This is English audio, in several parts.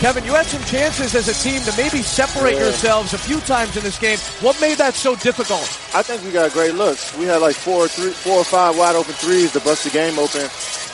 Kevin, you had some chances as a team to maybe separate Yeah. yourselves a few times in this game. What made that so difficult? I think we got great looks. We had like four, or three, four or five wide open threes to bust the game open,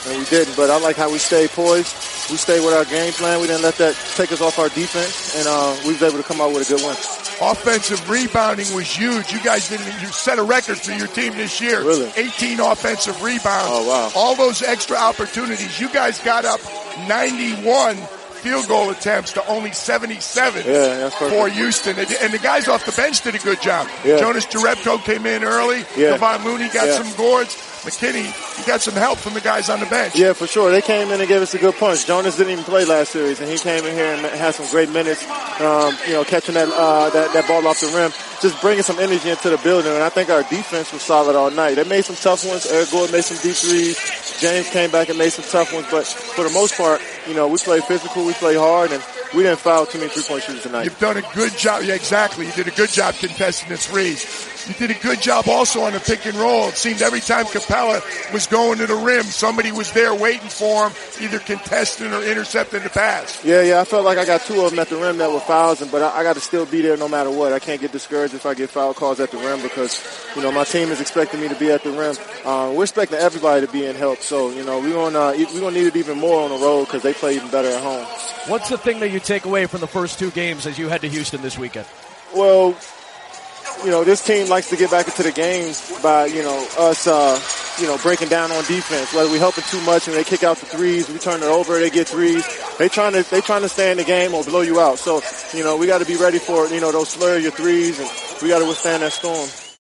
and we didn't. But I like how we stayed poised. We stayed with our game plan. We didn't let that take us off our defense, and uh, we was able to come out with a good win. Offensive rebounding was huge. You guys didn't, you set a record for your team this year. Really? 18 offensive rebounds. Oh, wow. All those extra opportunities. You guys got up 91 field goal attempts to only 77 Yeah, for Houston. And the guys off the bench did a good job. Yeah. Jonas Jerebko came in early. Yeah. Kevon Looney got Yeah. some boards. McKinney, you got some help from the guys on the bench. Yeah, for sure. They came in and gave us a good punch. Jonas didn't even play last series, and he came in here and had some great minutes. Um, you know, catching that, uh, that that ball off the rim, just bringing some energy into the building. And I think our defense was solid all night. They made some tough ones. Eric Gordon made some deep threes. James came back and made some tough ones. But for the most part, you know, we played physical, we played hard, and we didn't foul too many three point shooters tonight. You've done a good job. Yeah, exactly. You did a good job contesting the threes. You did a good job also on the pick and roll. It seemed every time Capela was going to the rim, somebody was there waiting for him, either contesting or intercepting the pass. Yeah, yeah. I felt like I got two of them at the rim that were fouls, and but I, I got to still be there no matter what. I can't get discouraged if I get foul calls at the rim because you know my team is expecting me to be at the rim. Uh, we're expecting everybody to be in help, so you know we're gonna uh, we gonna need it even more on the road because they play even better at home. What's the thing that you take away from the first two games as you head to Houston this weekend? Well, you know, this team likes to get back into the games by, you know, us, uh, you know, breaking down on defense. Whether we helping too much and they kick out the threes, we turn it over, they get threes. They trying to, they trying to stay in the game or blow you out. So, you know, we got to be ready for, you know, those of your threes and we got to withstand that storm.